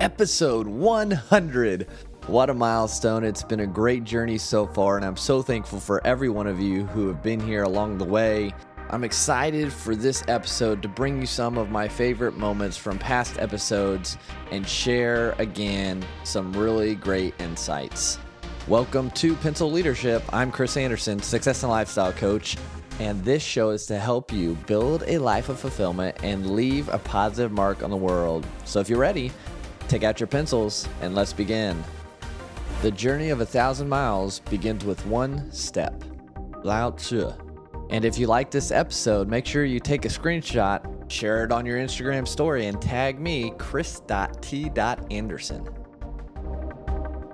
episode 100. What a milestone. It's been a great journey so far, and I'm so thankful for every one of you who have been here along the way. I'm excited for this episode to bring you some of my favorite moments from past episodes and share again some really great insights. Welcome to Pencil Leadership. I'm Chris Anderson, success and lifestyle coach, and this show is to help you build a life of fulfillment and leave a positive mark on the world. So if you're ready, take out your pencils and let's begin. The journey of a thousand miles begins with one step. Lao Tzu. And if you like this episode, make sure you take a screenshot, share it on your Instagram story, and tag me, chris.t.anderson.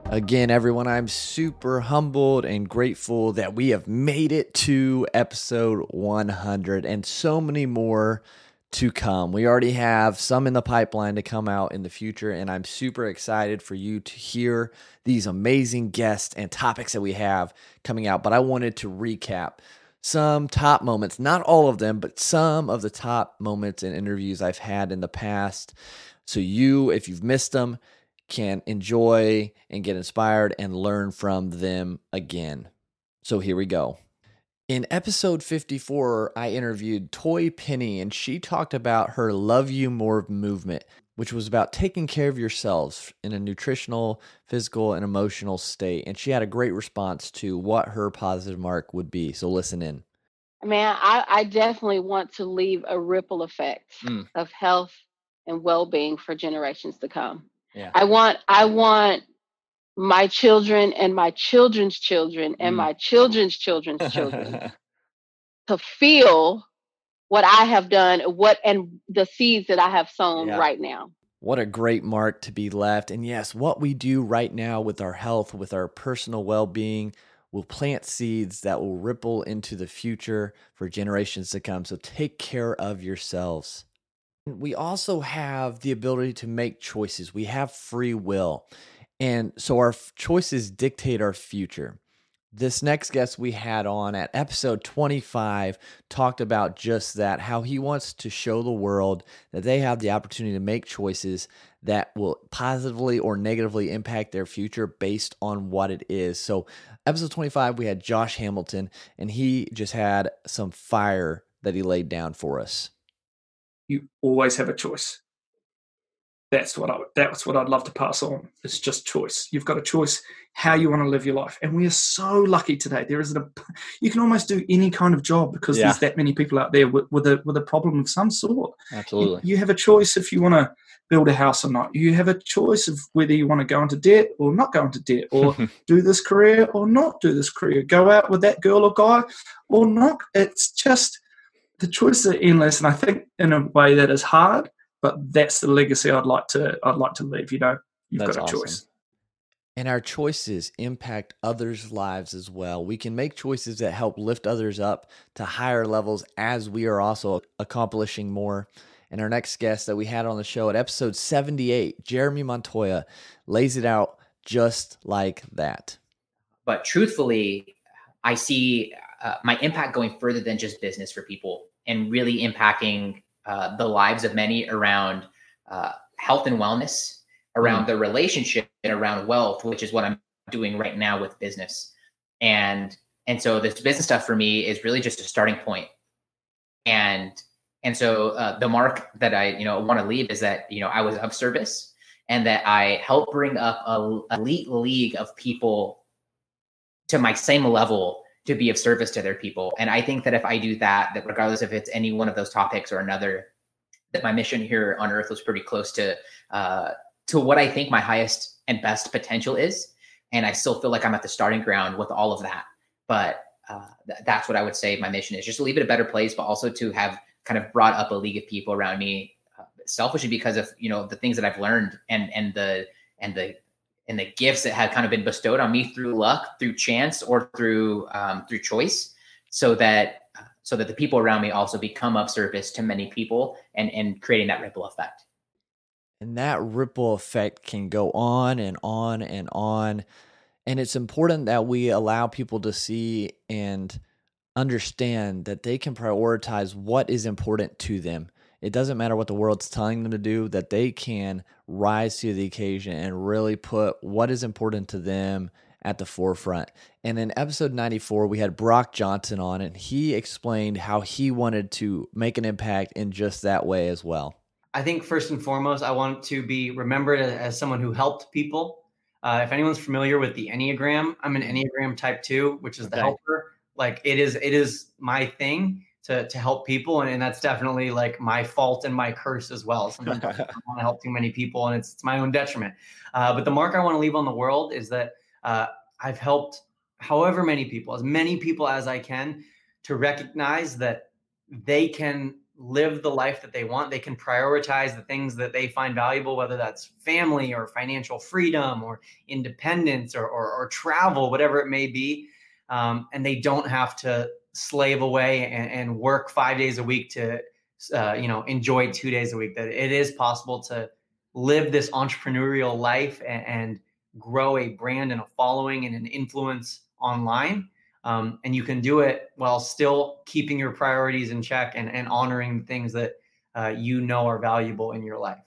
Again, everyone, I'm super humbled and grateful that we have made it to episode 100 and so many more to come. We already have some in the pipeline to come out in the future, and I'm super excited for you to hear these amazing guests and topics that we have coming out. But I wanted to recap some top moments, not all of them, but some of the top moments and interviews I've had in the past. So, you, if you've missed them, can enjoy and get inspired and learn from them again. So, here we go. In episode 54, I interviewed Toye Penny, and she talked about her Love You More movement, which was about taking care of yourselves in a nutritional, physical, and emotional state. And she had a great response to what her positive mark would be. So listen in. Man, I, I definitely want to leave a ripple effect Mm. of health and well-being for generations to come. Yeah. I want I want my children and my children's children and Mm. my children's children's children to feel what I have done, what and the seeds that I have sown Yeah. right now. What a great mark to be left. And yes, what we do right now with our health, with our personal well being, will plant seeds that will ripple into the future for generations to come. So take care of yourselves. We also have the ability to make choices, we have free will. And so our f- choices dictate our future. This next guest we had on at episode 25 talked about just that how he wants to show the world that they have the opportunity to make choices that will positively or negatively impact their future based on what it is. So, episode 25, we had Josh Hamilton, and he just had some fire that he laid down for us. you always have a choice. That's what I that's what I'd love to pass on. It's just choice. You've got a choice how you want to live your life, and we are so lucky today. There isn't a you can almost do any kind of job because Yeah. there's that many people out there with, with a with a problem of some sort. You- Absolutely. You, have a choice if you want to build a house or not. You have a choice of whether you want to go into debt or not go into debt, or do this career or not do this career. Go out with that girl or guy or not. It's just the choices are endless, and I think in a way that is hard, but that's the legacy I'd like to I'd like to leave. You know, you've That's got a awesome. choice. And our choices impact others' lives as well. We can make choices that help lift others up to higher levels as we are also accomplishing more. And our next guest that we had on the show at episode 78, Jeremy Montoya, lays it out just like that. but truthfully i see uh, my impact going further than just business for people and really impacting uh, the lives of many around uh, health and wellness around the relationship and around wealth which is what i'm doing right now with business. And and so this business stuff for me is really just a starting point. And and so uh, the mark that i you know want to leave is that you know i was of service and that i help bring up a elite league of people to my same level to be of service to their people. And I think that if I do that, that regardless if it's any one of those topics or another, that my mission here on earth was pretty close to uh, to what I think my highest and best potential is. And I still feel like I'm at the starting ground with all of that. But uh, th- that's what I would say my mission is just to leave it a better place, but also to have kind of brought up a league of people around me uh, selfishly because of you know the things that I've learned and and the and the and the gifts that have kind of been bestowed on me through luck, through chance, or through um, through choice, so that so that the people around me also become of service to many people, and and creating that ripple effect. And that ripple effect can go on and on and on. And it's important that we allow people to see and understand that they can prioritize what is important to them. It doesn't matter what the world's telling them to do, that they can rise to the occasion and really put what is important to them at the forefront. And in episode 94, we had Brock Johnson on, and he explained how he wanted to make an impact in just that way as well. I think first and foremost, I want to be remembered as someone who helped people. Uh, if anyone's familiar with the Enneagram, I'm an Enneagram type two, which is the helper. Like it is, it is my thing to to help people, and, and that's definitely like my fault and my curse as well. Sometimes I don't want to help too many people, and it's, it's my own detriment. Uh, but the mark I want to leave on the world is that uh, I've helped however many people, as many people as I can, to recognize that they can live the life that they want. They can prioritize the things that they find valuable, whether that's family or financial freedom or independence or, or, or travel, whatever it may be. Um, and they don't have to slave away and, and work five days a week to, uh, you know, enjoy two days a week. That it is possible to live this entrepreneurial life and, and grow a brand and a following and an influence online um, and you can do it while still keeping your priorities in check and, and honoring things that uh, you know are valuable in your life.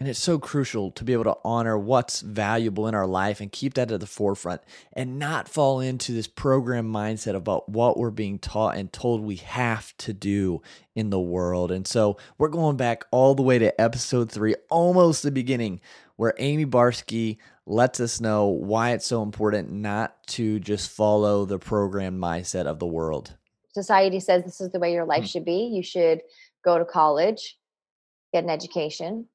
And it's so crucial to be able to honor what's valuable in our life and keep that at the forefront and not fall into this program mindset about what we're being taught and told we have to do in the world. And so we're going back all the way to episode three, almost the beginning, where Amie Barsky lets us know why it's so important not to just follow the program mindset of the world. Society says this is the way your life mm. should be. You should go to college, get an education,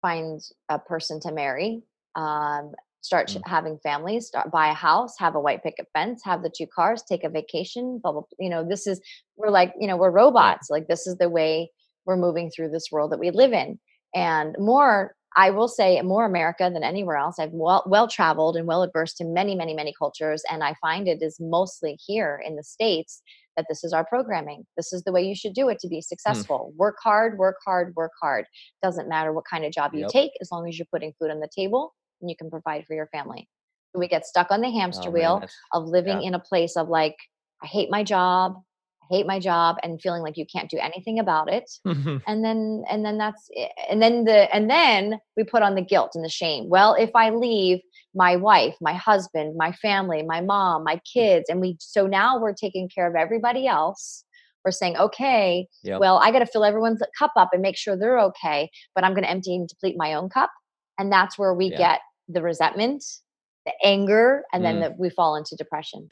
find a person to marry, um, start mm. having families, start buy a house, have a white picket fence, have the two cars, take a vacation, blah, blah, you know, this is we're like, you know, we're robots. Like this is the way we're moving through this world that we live in. And more I will say more America than anywhere else. I've well, well traveled and well versed to many, many, many cultures. And I find it is mostly here in the States that this is our programming. This is the way you should do it to be hmm. successful. Mm. Work hard, work hard, work hard. Doesn't matter what kind of job you yep. take, as long as you're putting food on the table and you can provide for your family. We get stuck on the hamster oh, wheel man, of living yeah. in a place of like, I hate my job hate my job and feeling like you can't do anything about it mm-hmm. and then and then that's it. and then the and then we put on the guilt and the shame well if i leave my wife my husband my family my mom my kids and we so now we're taking care of everybody else we're saying okay yep. well i got to fill everyone's cup up and make sure they're okay but i'm going to empty and deplete my own cup and that's where we yeah. get the resentment the anger and mm. then the, we fall into depression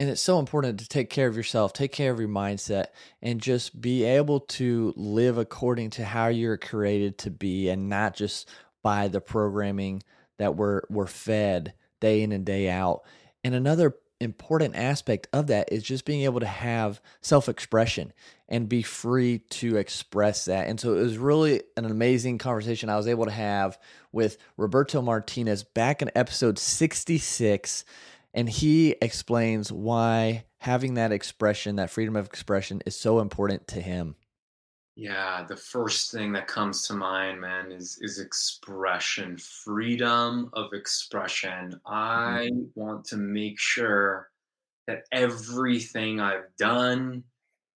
and it's so important to take care of yourself, take care of your mindset, and just be able to live according to how you're created to be and not just by the programming that we're, we're fed day in and day out. And another important aspect of that is just being able to have self expression and be free to express that. And so it was really an amazing conversation I was able to have with Roberto Martinez back in episode 66 and he explains why having that expression, that freedom of expression, is so important to him. Yeah, the first thing that comes to mind, man, is is expression, freedom of expression. Mm-hmm. I want to make sure that everything I've done,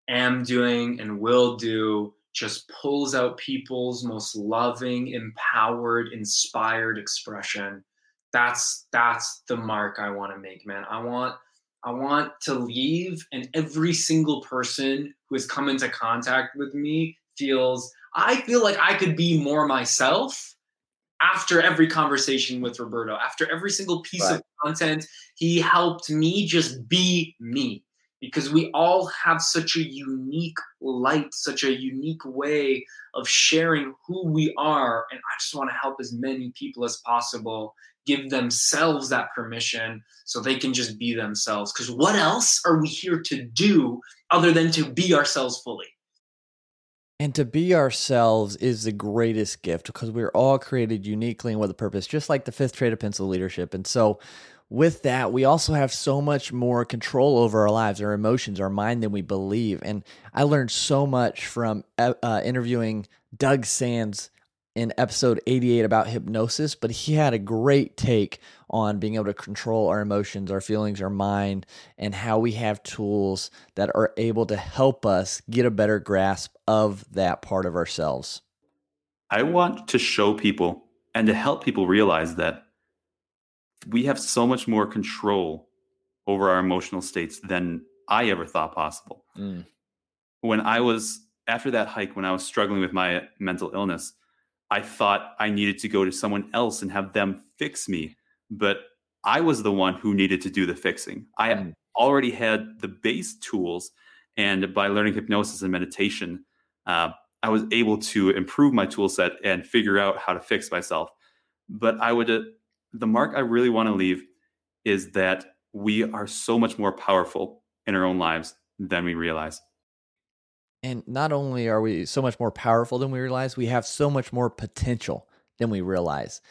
am doing, and will do just pulls out people's most loving, empowered, inspired expression that's that's the mark I want to make, man. I want I want to leave and every single person who has come into contact with me feels I feel like I could be more myself after every conversation with Roberto, after every single piece right. of content, he helped me just be me because we all have such a unique light, such a unique way of sharing who we are. And I just want to help as many people as possible give themselves that permission so they can just be themselves. Because what else are we here to do other than to be ourselves fully? And to be ourselves is the greatest gift because we're all created uniquely and with a purpose, just like the fifth trait of pencil leadership. And so, with that, we also have so much more control over our lives, our emotions, our mind than we believe. And I learned so much from uh, uh interviewing Doug Sands in episode 88 about hypnosis, but he had a great take on being able to control our emotions, our feelings, our mind, and how we have tools that are able to help us get a better grasp of that part of ourselves. I want to show people and to help people realize that we have so much more control over our emotional states than I ever thought possible. Mm. When I was after that hike, when I was struggling with my mental illness, I thought I needed to go to someone else and have them fix me. But I was the one who needed to do the fixing. I mm. already had the base tools. And by learning hypnosis and meditation, uh, I was able to improve my tool set and figure out how to fix myself. But I would, uh, the mark I really want to leave is that we are so much more powerful in our own lives than we realize. And not only are we so much more powerful than we realize, we have so much more potential than we realize.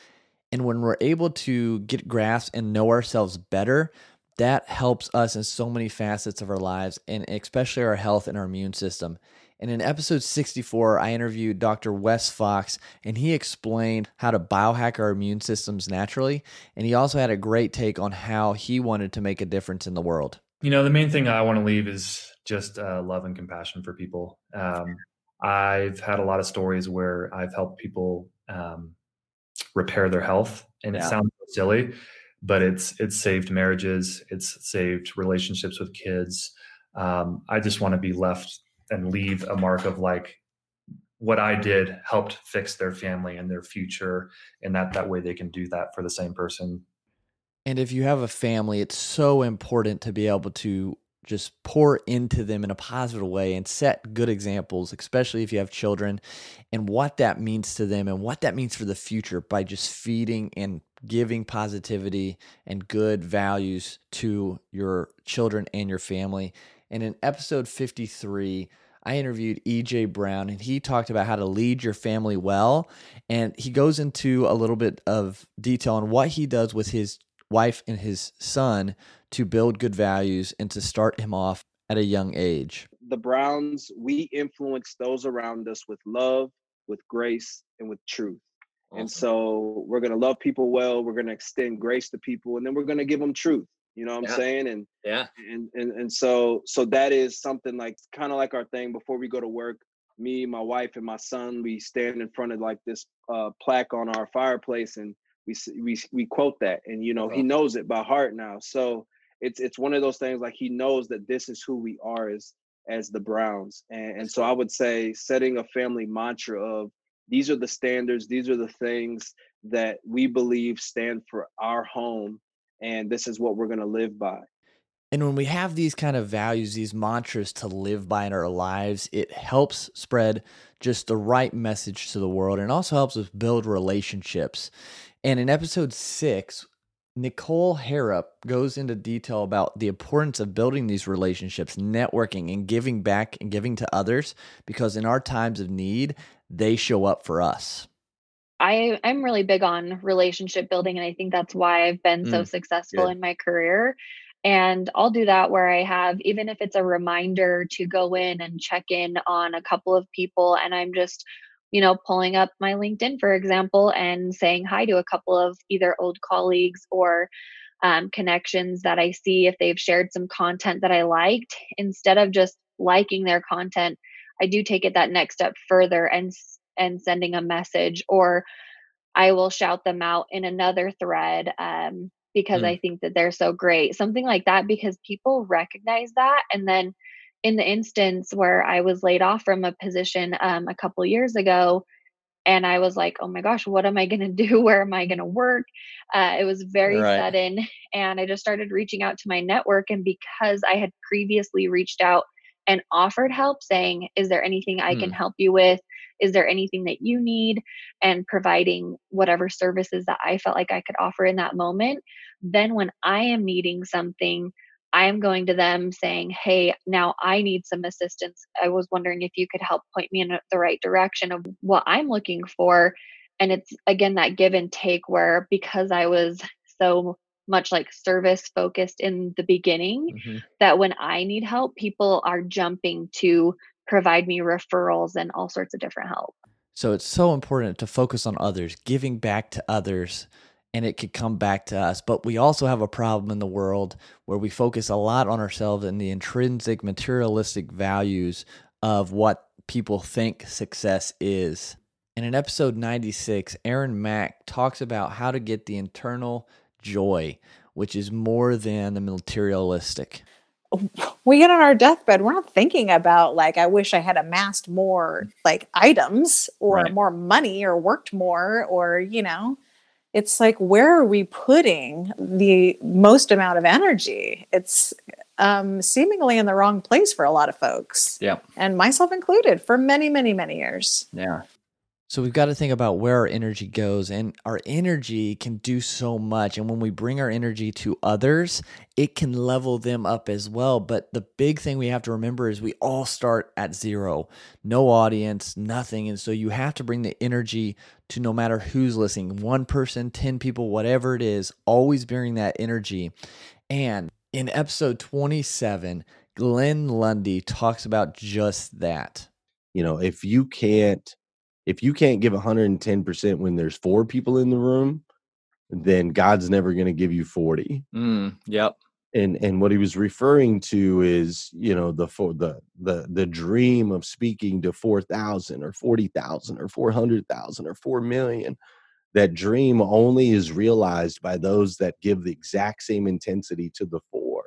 And when we're able to get grasp and know ourselves better, that helps us in so many facets of our lives and especially our health and our immune system. And in episode 64, I interviewed Dr. Wes Fox, and he explained how to biohack our immune systems naturally. And he also had a great take on how he wanted to make a difference in the world. You know, the main thing I want to leave is just uh, love and compassion for people. Um, I've had a lot of stories where I've helped people um, repair their health, and yeah. it sounds silly, but it's it's saved marriages, it's saved relationships with kids. Um, I just want to be left and leave a mark of like what I did helped fix their family and their future, and that that way they can do that for the same person. And if you have a family, it's so important to be able to just pour into them in a positive way and set good examples, especially if you have children, and what that means to them and what that means for the future by just feeding and giving positivity and good values to your children and your family. And in episode 53, I interviewed EJ Brown and he talked about how to lead your family well. And he goes into a little bit of detail on what he does with his wife and his son to build good values and to start him off at a young age. The Browns, we influence those around us with love, with grace, and with truth. Awesome. And so we're going to love people well, we're going to extend grace to people, and then we're going to give them truth. You know what I'm saying? And yeah, and and and so so that is something like kind of like our thing before we go to work. Me, my wife, and my son, we stand in front of like this uh, plaque on our fireplace, and we we we quote that, and you know he knows it by heart now. So it's it's one of those things like he knows that this is who we are as as the Browns. And, and so I would say setting a family mantra of these are the standards, these are the things that we believe stand for our home, and this is what we're going to live by. And when we have these kind of values, these mantras to live by in our lives, it helps spread just the right message to the world and also helps us build relationships. And in episode six, Nichole Harrop goes into detail about the importance of building these relationships, networking, and giving back and giving to others because in our times of need, they show up for us. I, I'm really big on relationship building, and I think that's why I've been mm, so successful good. in my career. And I'll do that where I have, even if it's a reminder to go in and check in on a couple of people, and I'm just you know, pulling up my LinkedIn, for example, and saying hi to a couple of either old colleagues or um, connections that I see if they've shared some content that I liked. Instead of just liking their content, I do take it that next step further and and sending a message, or I will shout them out in another thread um, because mm. I think that they're so great. Something like that because people recognize that and then in the instance where I was laid off from a position um, a couple years ago, and I was like, oh my gosh, what am I going to do? Where am I going to work? Uh, it was very right. sudden. And I just started reaching out to my network. And because I had previously reached out and offered help, saying, is there anything I hmm. can help you with? Is there anything that you need? And providing whatever services that I felt like I could offer in that moment. Then when I am needing something, I am going to them saying, Hey, now I need some assistance. I was wondering if you could help point me in the right direction of what I'm looking for. And it's again that give and take where because I was so much like service focused in the beginning, mm-hmm. that when I need help, people are jumping to provide me referrals and all sorts of different help. So it's so important to focus on others, giving back to others, and it could come back to us. But we also have a problem in the world where we focus a lot on ourselves and the intrinsic materialistic values of what people think success is. And in episode 96, Erin Mac talks about how to get the internal joy, which is more than the materialistic we get on our deathbed we're not thinking about like i wish i had amassed more like items or right. more money or worked more or you know it's like where are we putting the most amount of energy it's um, seemingly in the wrong place for a lot of folks yeah and myself included for many many many years yeah so we've got to think about where our energy goes, and our energy can do so much. And when we bring our energy to others, it can level them up as well. But the big thing we have to remember is we all start at zero, no audience, nothing. And so you have to bring the energy to no matter who's listening one person, 10 people, whatever it is, always bearing that energy. And in episode 27, Glen Lundy talks about just that. You know, if you can't if you can't give 110% when there's four people in the room, then God's never going to give you 40. Mm, yep. And and what he was referring to is, you know, the for the the the dream of speaking to 4,000 or 40,000 or 400,000 or 4 million. That dream only is realized by those that give the exact same intensity to the four.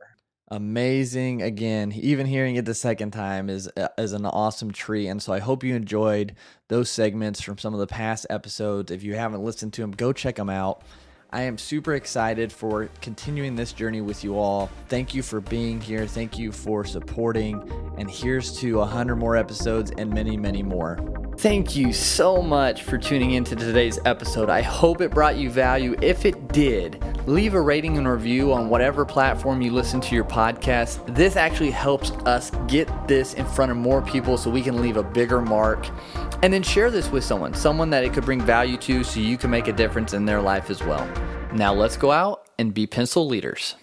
Amazing again even hearing it the second time is uh, is an awesome treat and so i hope you enjoyed those segments from some of the past episodes. If you haven't listened to them go check them out I am super excited for continuing this journey with you all. Thank you for being here. Thank you for supporting. And here's to 100 more episodes and many, many more. Thank you so much for tuning into today's episode. I hope it brought you value. If it did, leave a rating and review on whatever platform you listen to your podcast. This actually helps us get this in front of more people so we can leave a bigger mark. And then share this with someone, someone that it could bring value to so you can make a difference in their life as well. Now let's go out and be pencil leaders.